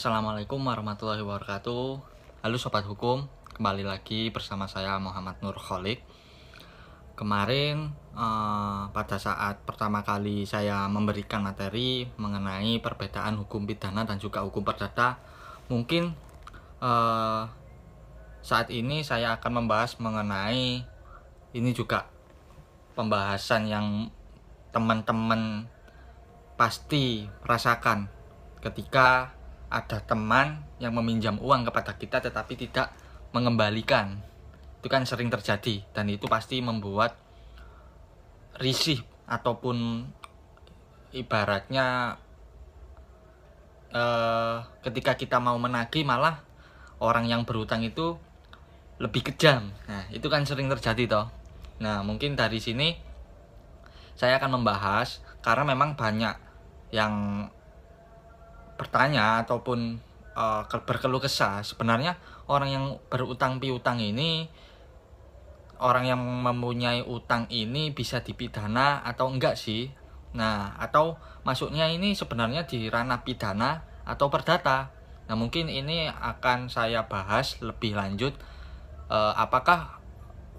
Assalamualaikum warahmatullahi wabarakatuh. Halo Sobat Hukum Kembali lagi bersama saya Muhammad Nur Kholik. Kemarin eh, pada saat pertama kali saya memberikan materi Mengenai perbedaan hukum pidana dan juga hukum perdata Mungkin eh, saat ini saya akan membahas mengenai Ini juga pembahasan yang teman-teman pasti rasakan ketika ada teman yang meminjam uang kepada kita tetapi tidak mengembalikan. Itu kan sering terjadi dan itu pasti membuat risih ataupun ibaratnya eh, ketika kita mau menagih malah orang yang berutang itu lebih kejam. Nah itu kan sering terjadi toh. Nah mungkin dari sini saya akan membahas karena memang banyak yang bertanya ataupun uh, berkeluh kesah sebenarnya orang yang berutang piutang ini orang yang mempunyai utang ini bisa dipidana atau enggak sih? Nah atau masuknya ini sebenarnya di ranah pidana atau perdata? Nah mungkin ini akan saya bahas lebih lanjut uh, apakah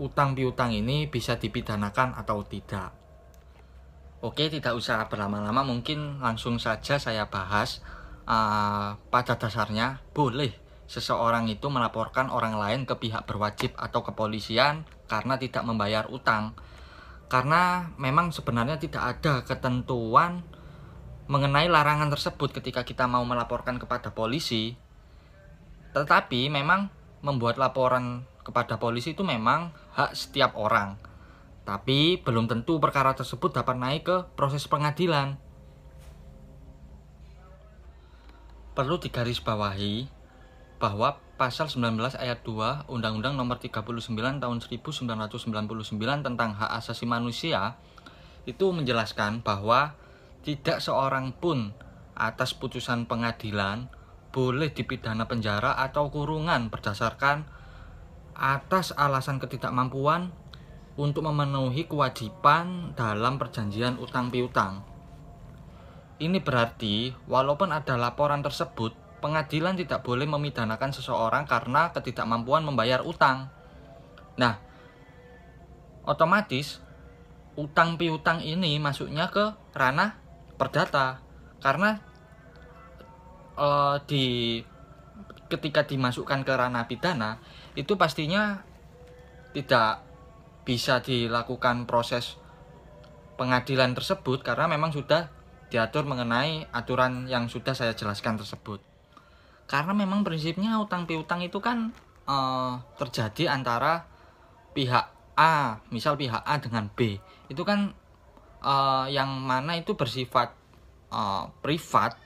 utang piutang ini bisa dipidanakan atau tidak. Oke tidak usah berlama-lama mungkin langsung saja saya bahas uh, pada dasarnya boleh seseorang itu melaporkan orang lain ke pihak berwajib atau kepolisian karena tidak membayar utang. Karena memang sebenarnya tidak ada ketentuan mengenai larangan tersebut ketika kita mau melaporkan kepada polisi. Tetapi memang membuat laporan kepada polisi itu memang hak setiap orang. Tapi belum tentu perkara tersebut dapat naik ke proses pengadilan. Perlu digarisbawahi bahwa pasal 19 ayat 2 Undang-Undang Nomor 39 Tahun 1999 tentang hak asasi manusia itu menjelaskan bahwa tidak seorang pun atas putusan pengadilan boleh dipidana penjara atau kurungan berdasarkan atas alasan ketidakmampuan untuk memenuhi kewajiban dalam perjanjian utang piutang. Ini berarti, walaupun ada laporan tersebut, pengadilan tidak boleh memidanakan seseorang karena ketidakmampuan membayar utang. Nah, otomatis utang piutang ini masuknya ke ranah perdata karena e, di ketika dimasukkan ke ranah pidana itu pastinya tidak bisa dilakukan proses pengadilan tersebut karena memang sudah diatur mengenai aturan yang sudah saya jelaskan tersebut. Karena memang prinsipnya utang piutang itu kan uh, terjadi antara pihak A, misal pihak A dengan B. Itu kan uh, yang mana itu bersifat uh, privat,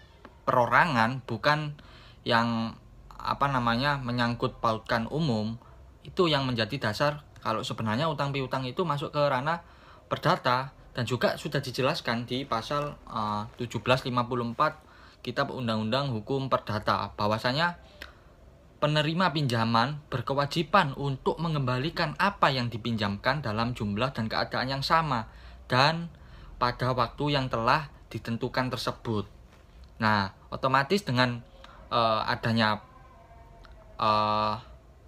perorangan, bukan yang apa namanya menyangkut pautkan umum. Itu yang menjadi dasar kalau sebenarnya utang piutang itu masuk ke ranah perdata dan juga sudah dijelaskan di pasal uh, 1754 Kitab Undang-Undang Hukum Perdata bahwasanya penerima pinjaman berkewajiban untuk mengembalikan apa yang dipinjamkan dalam jumlah dan keadaan yang sama dan pada waktu yang telah ditentukan tersebut. Nah, otomatis dengan uh, adanya uh,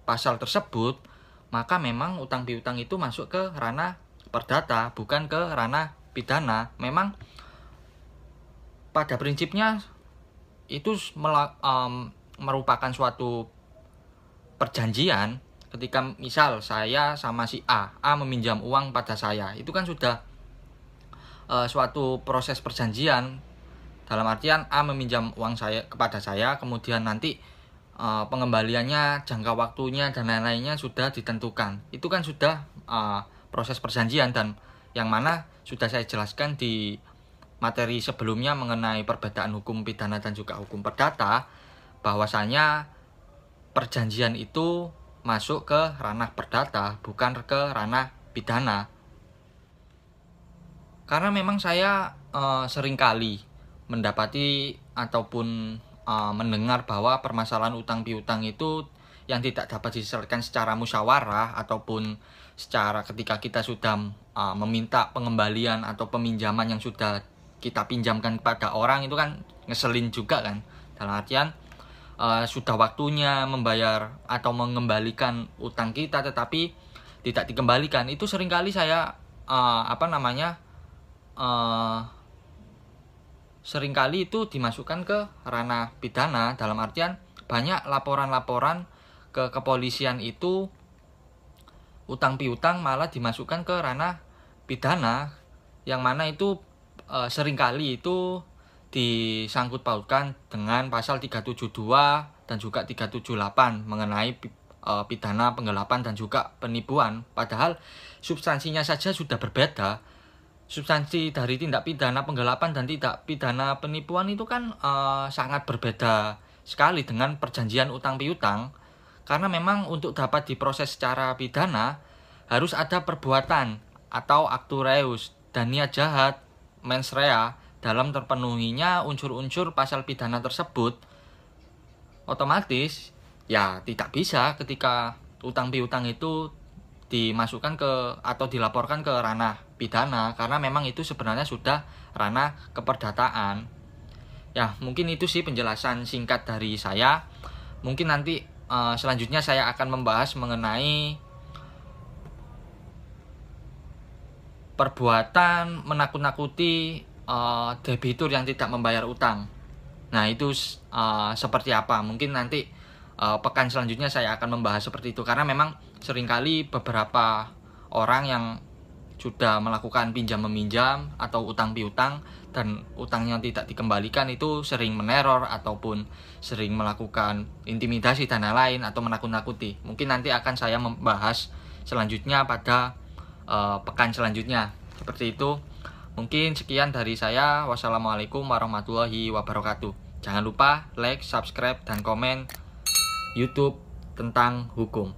pasal tersebut, maka memang utang piutang itu masuk ke ranah perdata bukan ke ranah pidana. Memang pada prinsipnya itu merupakan suatu perjanjian ketika misal saya sama si A A meminjam uang pada saya. Itu kan sudah uh, suatu proses perjanjian. Dalam artian A meminjam uang saya kepada saya kemudian nanti uh, pengembaliannya jangka waktunya dan lain-lainnya sudah ditentukan. Itu kan sudah uh, proses perjanjian dan yang mana sudah saya jelaskan di materi sebelumnya mengenai perbedaan hukum pidana dan juga hukum perdata bahwasanya perjanjian itu masuk ke ranah perdata bukan ke ranah pidana. Karena memang saya e, sering kali mendapati ataupun e, mendengar bahwa permasalahan utang piutang itu yang tidak dapat diselesaikan secara musyawarah ataupun secara ketika kita sudah uh, meminta pengembalian atau peminjaman yang sudah kita pinjamkan kepada orang itu kan ngeselin juga kan. Dalam artian uh, sudah waktunya membayar atau mengembalikan utang kita tetapi tidak dikembalikan. Itu sering kali saya uh, apa namanya uh, sering kali itu dimasukkan ke ranah pidana. Dalam artian banyak laporan-laporan ke kepolisian itu utang piutang malah dimasukkan ke ranah pidana yang mana itu e, sering kali itu disangkut pautkan dengan pasal 372 dan juga 378 mengenai e, pidana penggelapan dan juga penipuan. Padahal substansinya saja sudah berbeda. Substansi dari tindak pidana penggelapan dan tidak pidana penipuan itu kan e, sangat berbeda sekali dengan perjanjian utang piutang karena memang untuk dapat diproses secara pidana harus ada perbuatan atau aktu dan niat jahat mens rea dalam terpenuhinya unsur-unsur pasal pidana tersebut. Otomatis ya tidak bisa ketika utang piutang itu dimasukkan ke atau dilaporkan ke ranah pidana karena memang itu sebenarnya sudah ranah keperdataan. Ya mungkin itu sih penjelasan singkat dari saya. Mungkin nanti uh, selanjutnya saya akan membahas mengenai perbuatan menakut-nakuti uh, debitur yang tidak membayar utang. Nah, itu uh, seperti apa? Mungkin nanti uh, pekan selanjutnya saya akan membahas seperti itu karena memang sering kali beberapa orang yang sudah melakukan pinjam meminjam atau utang piutang dan utang yang tidak dikembalikan itu sering meneror ataupun sering melakukan intimidasi dan lain-lain atau menakut-nakuti. Mungkin nanti akan saya membahas selanjutnya pada uh, pekan selanjutnya. Seperti itu. Mungkin sekian dari saya. Wassalamualaikum warahmatullahi wabarakatuh. Jangan lupa like, subscribe, dan komen YouTube tentang hukum.